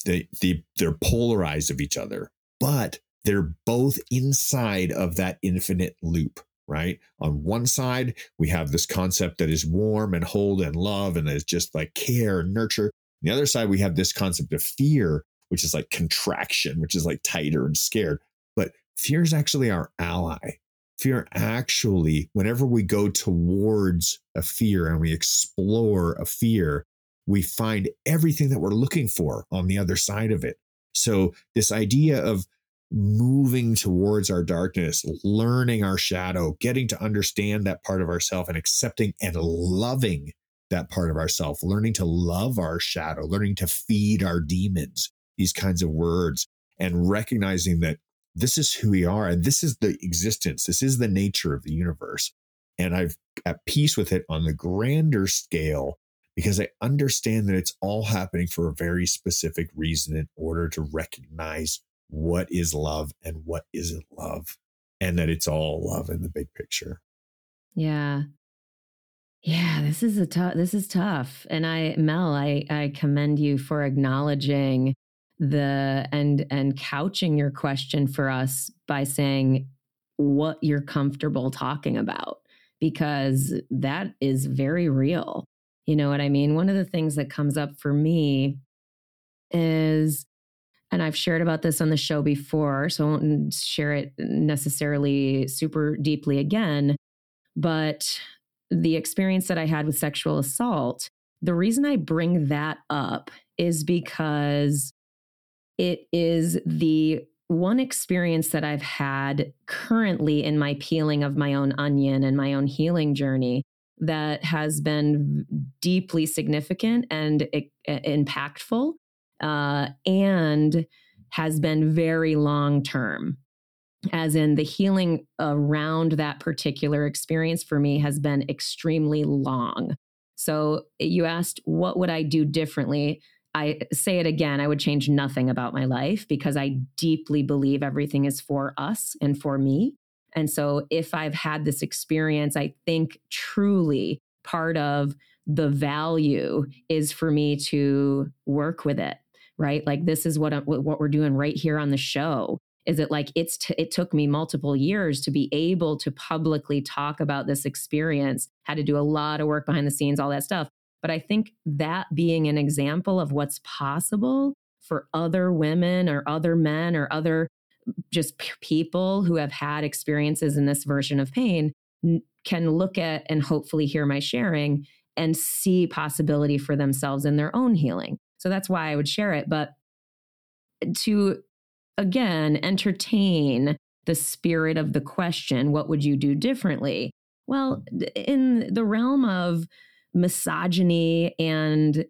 they, they they're polarized of each other, but they're both inside of that infinite loop, right? On one side, we have this concept that is warm and hold and love and is just like care and nurture. On the other side, we have this concept of fear which is like contraction, which is like tighter and scared. But fear is actually our ally. Fear actually, whenever we go towards a fear and we explore a fear, we find everything that we're looking for on the other side of it. So, this idea of moving towards our darkness, learning our shadow, getting to understand that part of ourself and accepting and loving that part of ourself, learning to love our shadow, learning to feed our demons, these kinds of words and recognizing that this is who we are and this is the existence this is the nature of the universe. And i've at peace with it on the grander scale because i understand that it's all happening for a very specific reason in order to recognize what is love and what isn't love and that it's all love in the big picture. Yeah. Yeah, this is a tough this is tough. And I Mel, I I commend you for acknowledging the and and couching your question for us by saying what you're comfortable talking about because that is very real. You know what I mean? One of the things that comes up for me is and I've shared about this on the show before, so I won't share it necessarily super deeply again. But the experience that I had with sexual assault, the reason I bring that up is because it is the one experience that I've had currently in my peeling of my own onion and my own healing journey that has been deeply significant and impactful uh, and has been very long term. As in, the healing around that particular experience for me has been extremely long. So, you asked, what would I do differently? I say it again, I would change nothing about my life because I deeply believe everything is for us and for me. And so if I've had this experience, I think truly part of the value is for me to work with it, right? Like this is what what we're doing right here on the show. Is it like it's t- it took me multiple years to be able to publicly talk about this experience, had to do a lot of work behind the scenes, all that stuff. But I think that being an example of what's possible for other women or other men or other just people who have had experiences in this version of pain can look at and hopefully hear my sharing and see possibility for themselves in their own healing. So that's why I would share it. But to again entertain the spirit of the question, what would you do differently? Well, in the realm of misogyny and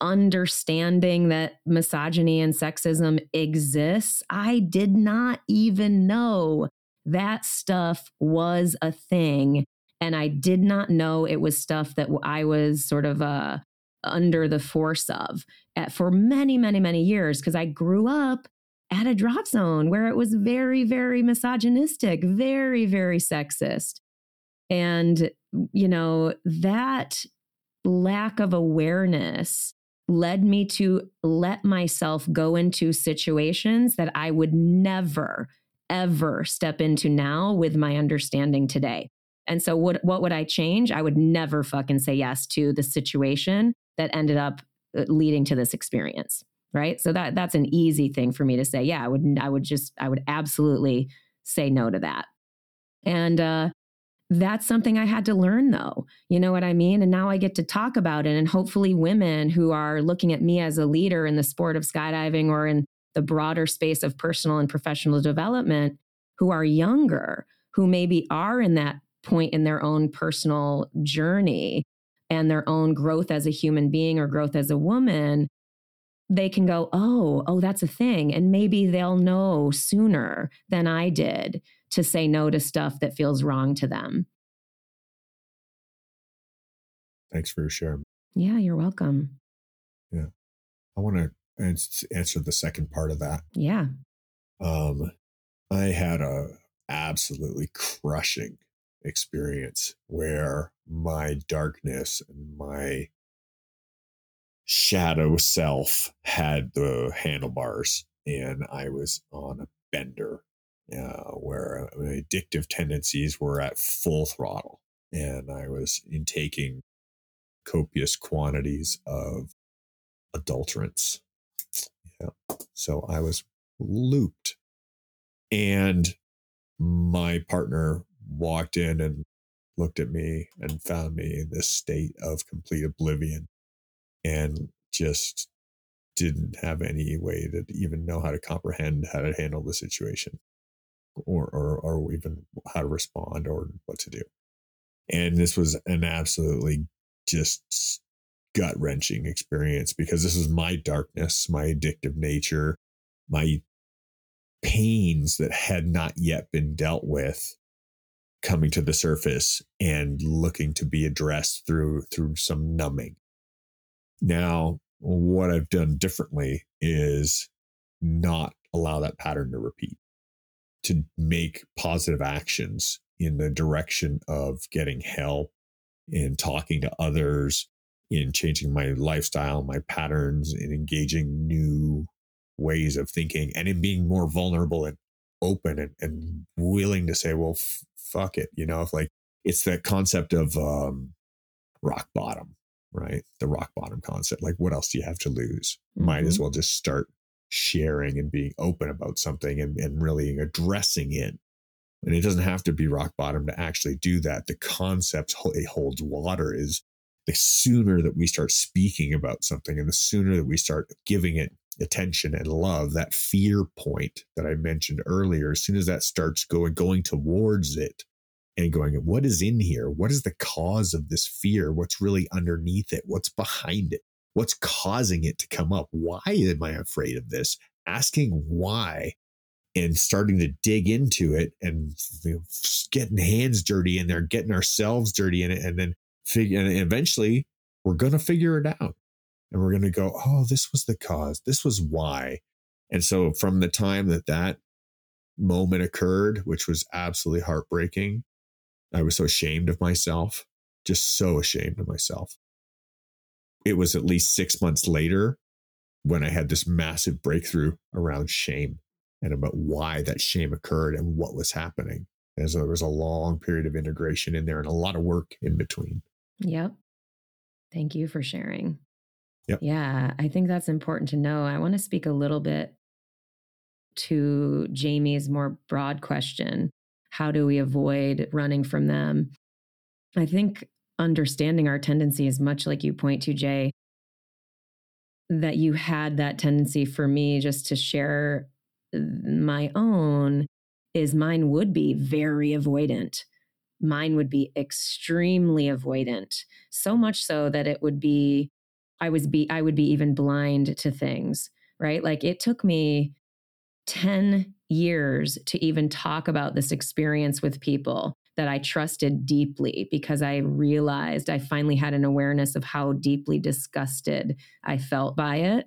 understanding that misogyny and sexism exists, I did not even know that stuff was a thing. And I did not know it was stuff that I was sort of uh, under the force of at, for many, many, many years because I grew up at a drop zone where it was very, very misogynistic, very, very sexist. And, you know, that lack of awareness led me to let myself go into situations that I would never, ever step into now with my understanding today. And so, what, what would I change? I would never fucking say yes to the situation that ended up uh, leading to this experience. Right. So that that's an easy thing for me to say. Yeah, I would I would just I would absolutely say no to that. And uh, that's something I had to learn though. You know what I mean? And now I get to talk about it. And hopefully, women who are looking at me as a leader in the sport of skydiving or in the broader space of personal and professional development who are younger, who maybe are in that point in their own personal journey and their own growth as a human being or growth as a woman, they can go, oh, oh, that's a thing. And maybe they'll know sooner than I did to say no to stuff that feels wrong to them. Thanks for your share. Yeah, you're welcome. Yeah. I want to answer the second part of that. Yeah. Um, I had a absolutely crushing experience where my darkness and my shadow self had the handlebars and I was on a bender uh, where addictive tendencies were at full throttle and I was intaking copious quantities of adulterants. Yeah. So I was looped and my partner walked in and looked at me and found me in this state of complete oblivion and just didn't have any way to even know how to comprehend how to handle the situation or, or, or even how to respond or what to do. And this was an absolutely just gut wrenching experience because this was my darkness, my addictive nature, my pains that had not yet been dealt with coming to the surface and looking to be addressed through through some numbing. Now, what I've done differently is not allow that pattern to repeat, to make positive actions in the direction of getting help, in talking to others, in changing my lifestyle, my patterns, in engaging new ways of thinking, and in being more vulnerable and open and, and willing to say, well, f- fuck it. You know, if like it's that concept of um, rock bottom, right? The rock bottom concept. Like, what else do you have to lose? Mm-hmm. Might as mm-hmm. well just start sharing and being open about something and, and really addressing it. And it doesn't have to be rock bottom to actually do that. The concept it holds water is the sooner that we start speaking about something and the sooner that we start giving it attention and love, that fear point that I mentioned earlier, as soon as that starts going, going towards it and going, what is in here? What is the cause of this fear? What's really underneath it? What's behind it? What's causing it to come up? Why am I afraid of this? Asking why and starting to dig into it and you know, getting hands dirty in there, getting ourselves dirty in it, and then figure, and eventually we're going to figure it out and we're going to go, oh, this was the cause. This was why. And so from the time that that moment occurred, which was absolutely heartbreaking, I was so ashamed of myself, just so ashamed of myself. It was at least six months later when I had this massive breakthrough around shame and about why that shame occurred and what was happening. And so there was a long period of integration in there and a lot of work in between. Yep. Thank you for sharing. Yep. Yeah, I think that's important to know. I want to speak a little bit to Jamie's more broad question How do we avoid running from them? I think understanding our tendency is much like you point to, Jay, that you had that tendency for me just to share uh, my own is mine would be very avoidant mine would be extremely avoidant. So much so that it would be I was be I would be even blind to things, right? Like it took me 10 years to even talk about this experience with people that I trusted deeply because I realized I finally had an awareness of how deeply disgusted I felt by it.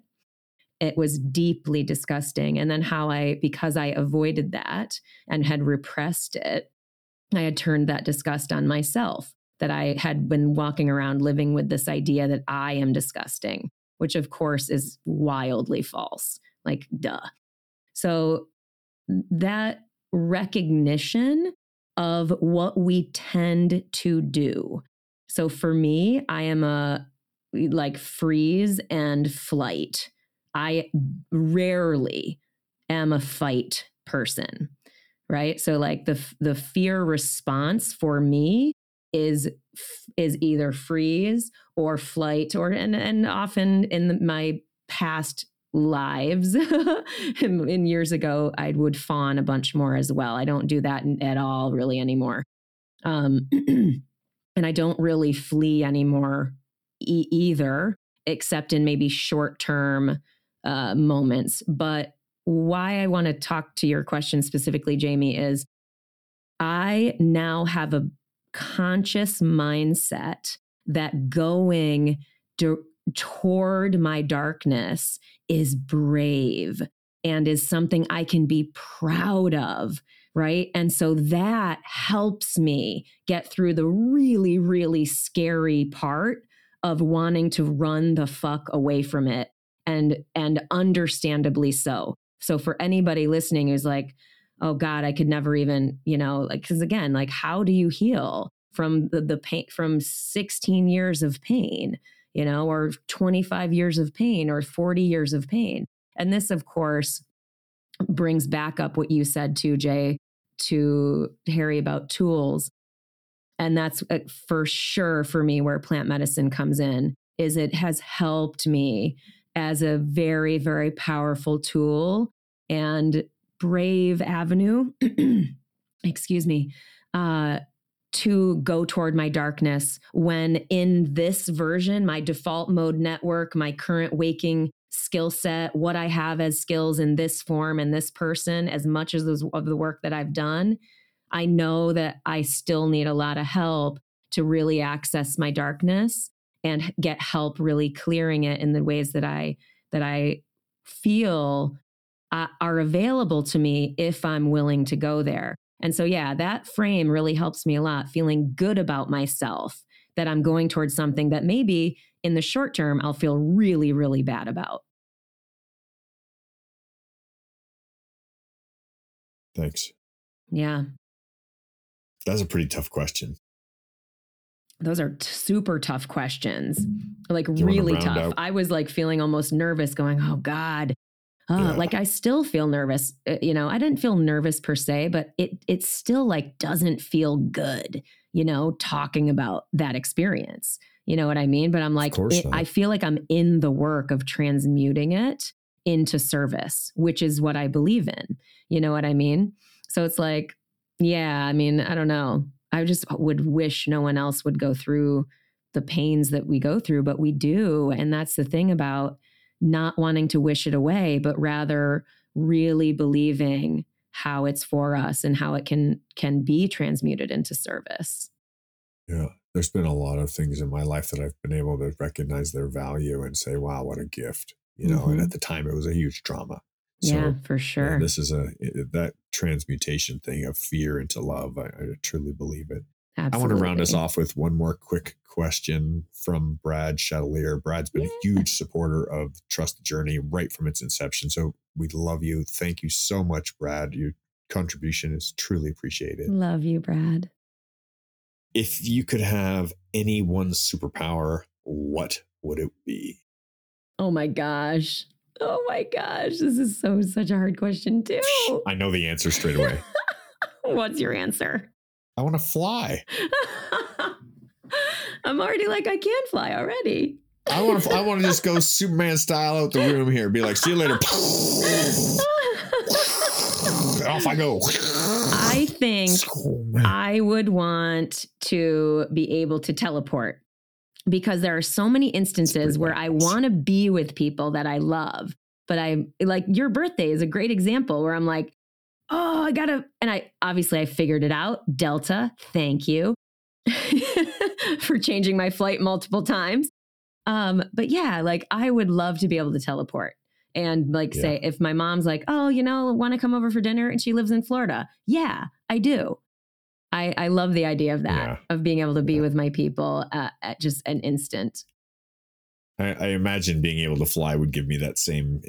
It was deeply disgusting. And then how I, because I avoided that and had repressed it, I had turned that disgust on myself, that I had been walking around living with this idea that I am disgusting, which of course is wildly false. Like, duh. So that recognition of what we tend to do. So for me, I am a like freeze and flight. I rarely am a fight person, right? So like the the fear response for me is is either freeze or flight or and and often in the, my past lives. In years ago i would fawn a bunch more as well. I don't do that at all really anymore. Um, and i don't really flee anymore e- either except in maybe short term uh, moments. But why i want to talk to your question specifically jamie is i now have a conscious mindset that going toward my darkness is brave and is something I can be proud of. Right. And so that helps me get through the really, really scary part of wanting to run the fuck away from it and and understandably so. So for anybody listening who's like, oh God, I could never even, you know, like because again, like how do you heal from the, the pain from 16 years of pain? You know, or 25 years of pain or 40 years of pain. And this, of course, brings back up what you said to Jay, to Harry about tools. And that's uh, for sure for me where plant medicine comes in is it has helped me as a very very powerful tool and brave avenue excuse me uh, to go toward my darkness when in this version, my default mode network, my current waking skill set, what I have as skills in this form and this person, as much as of the work that I've done, I know that I still need a lot of help to really access my darkness and get help really clearing it in the ways that I that I feel uh, are available to me if I'm willing to go there. And so, yeah, that frame really helps me a lot, feeling good about myself that I'm going towards something that maybe in the short term I'll feel really, really bad about. Thanks. Yeah. That's a pretty tough question. Those are t- super tough questions. Like really tough. Out? I was like feeling almost nervous going, "Oh god, uh, yeah. like I still feel nervous. Uh, you know, I didn't feel nervous per se, but it it still like doesn't feel good, you know, talking about that experience. You know what I mean? But I'm like, it, I feel like I'm in the work of transmuting it into service, which is what I believe in. You know what I mean? So it's like, yeah, I mean, I don't know. I just would wish no one else would go through the pains that we go through, but we do. And that's the thing about not wanting to wish it away, but rather really believing how it's for us and how it can can be transmuted into service. Yeah. There's been a lot of things in my life that I've been able to recognize their value and say, wow, what a gift. You know, mm-hmm. and at the time it was a huge trauma. So, yeah, for sure. You know, this is a that transmutation thing of fear into love. I, I truly believe it. Absolutely. I want to round us off with one more quick question from Brad Chatelier. Brad's been yeah. a huge supporter of Trust the Journey right from its inception. So we love you. Thank you so much, Brad. Your contribution is truly appreciated. Love you, Brad. If you could have any one superpower, what would it be? Oh my gosh. Oh my gosh. This is so such a hard question, too. I know the answer straight away. What's your answer? I want to fly. I'm already like I can fly already. I want to. I want to just go Superman style out the room here. Be like, see you later. Off I go. I think oh, I would want to be able to teleport because there are so many instances where I want to be with people that I love. But I like your birthday is a great example where I'm like, oh, I gotta, and I obviously I figured it out. Delta, thank you for changing my flight multiple times. Um, but yeah, like I would love to be able to teleport and like yeah. say if my mom's like, oh, you know, want to come over for dinner and she lives in Florida. Yeah, I do. I, I love the idea of that, yeah. of being able to be yeah. with my people uh, at just an instant. I, I, imagine being able to fly would give me that same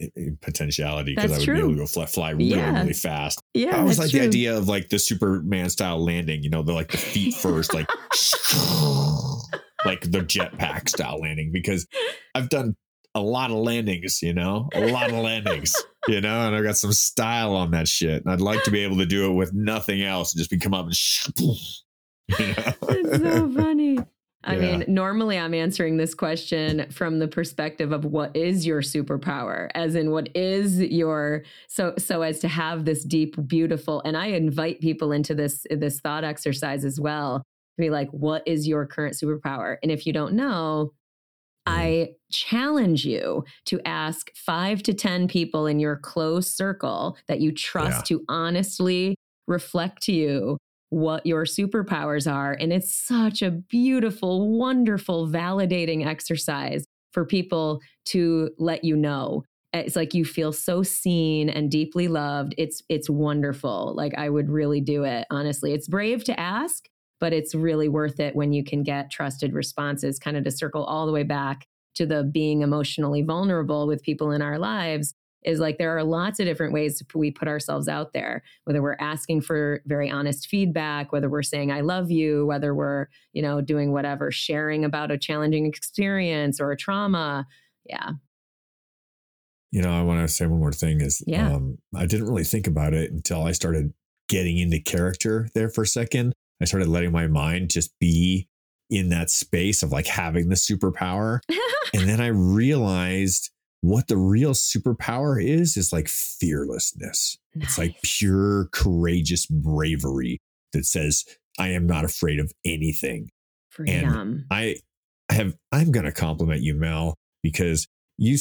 potentiality because I would true. be able to go fly, fly really, yeah. really fast. Yeah, I was like true. the idea of like the Superman style landing. You know, the like the feet first, like like the jetpack style landing. Because I've done a lot of landings. You know, a lot of landings. You know, and I've got some style on that shit. And I'd like to be able to do it with nothing else and just be come up and. You know? it's so funny. I yeah. mean, normally I'm answering this question from the perspective of what is your superpower, as in what is your so so as to have this deep, beautiful, and I invite people into this this thought exercise as well. To be like, what is your current superpower? And if you don't know, I mm-hmm. challenge you to ask five to 10 people in your close circle that you trust yeah. to honestly reflect to you what your superpowers are. And it's such a beautiful, wonderful, validating exercise for people to let you know. It's like you feel so seen and deeply loved. It's it's wonderful. Like I would really do it. Honestly, it's brave to ask, but it's really worth it when you can get trusted responses. Kind of to circle all the way back to the being emotionally vulnerable with people in our lives is like there are lots of different ways we put ourselves out there whether we're asking for very honest feedback whether we're saying i love you whether we're you know doing whatever sharing about a challenging experience or a trauma. Yeah. You know i want to say one more thing is yeah. um, i didn't really think about it until i started getting into character there for a second. I started letting my mind just be in that space of like having the superpower. And then i realized what the real superpower is is like fearlessness. Nice. It's like pure courageous bravery that says I am not afraid of anything. Freedom. And I have I'm going to compliment you Mel because you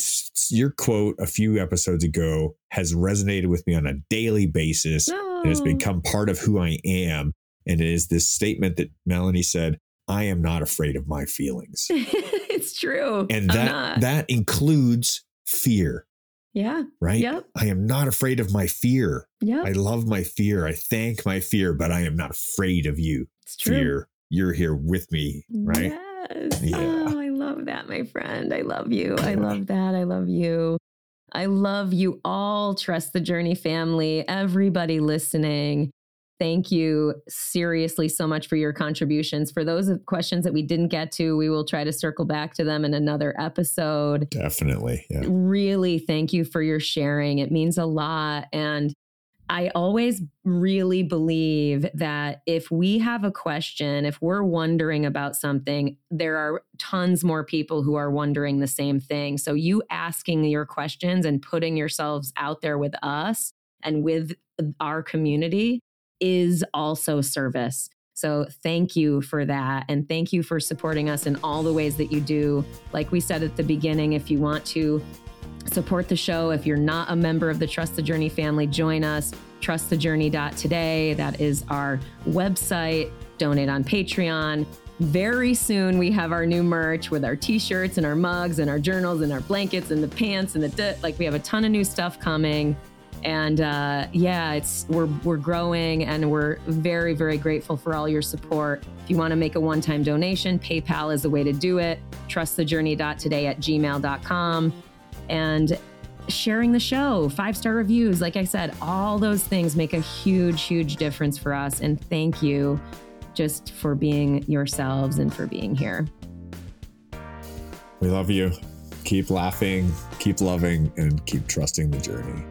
your quote a few episodes ago has resonated with me on a daily basis no. and has oh. become part of who I am and it is this statement that Melanie said I am not afraid of my feelings. it's true. And that that includes fear. Yeah. Right? Yep. I am not afraid of my fear. Yeah. I love my fear. I thank my fear, but I am not afraid of you. It's true. Fear. You're here with me, right? Yes. Yeah. Oh, I love that, my friend. I love you. I love that. I love you. I love you all. Trust the Journey family, everybody listening. Thank you seriously so much for your contributions. For those questions that we didn't get to, we will try to circle back to them in another episode. Definitely. Yeah. Really, thank you for your sharing. It means a lot. And I always really believe that if we have a question, if we're wondering about something, there are tons more people who are wondering the same thing. So, you asking your questions and putting yourselves out there with us and with our community is also service. So thank you for that. And thank you for supporting us in all the ways that you do. Like we said at the beginning, if you want to support the show, if you're not a member of the Trust the Journey family, join us. Trustthejourney.today. That is our website. Donate on Patreon. Very soon, we have our new merch with our t shirts and our mugs and our journals and our blankets and the pants and the, like, we have a ton of new stuff coming and uh, yeah, it's we're we're growing, and we're very very grateful for all your support. If you want to make a one-time donation, PayPal is the way to do it. Trustthejourney.today at gmail.com, and sharing the show, five star reviews, like I said, all those things make a huge huge difference for us. And thank you, just for being yourselves and for being here. We love you. Keep laughing, keep loving, and keep trusting the journey.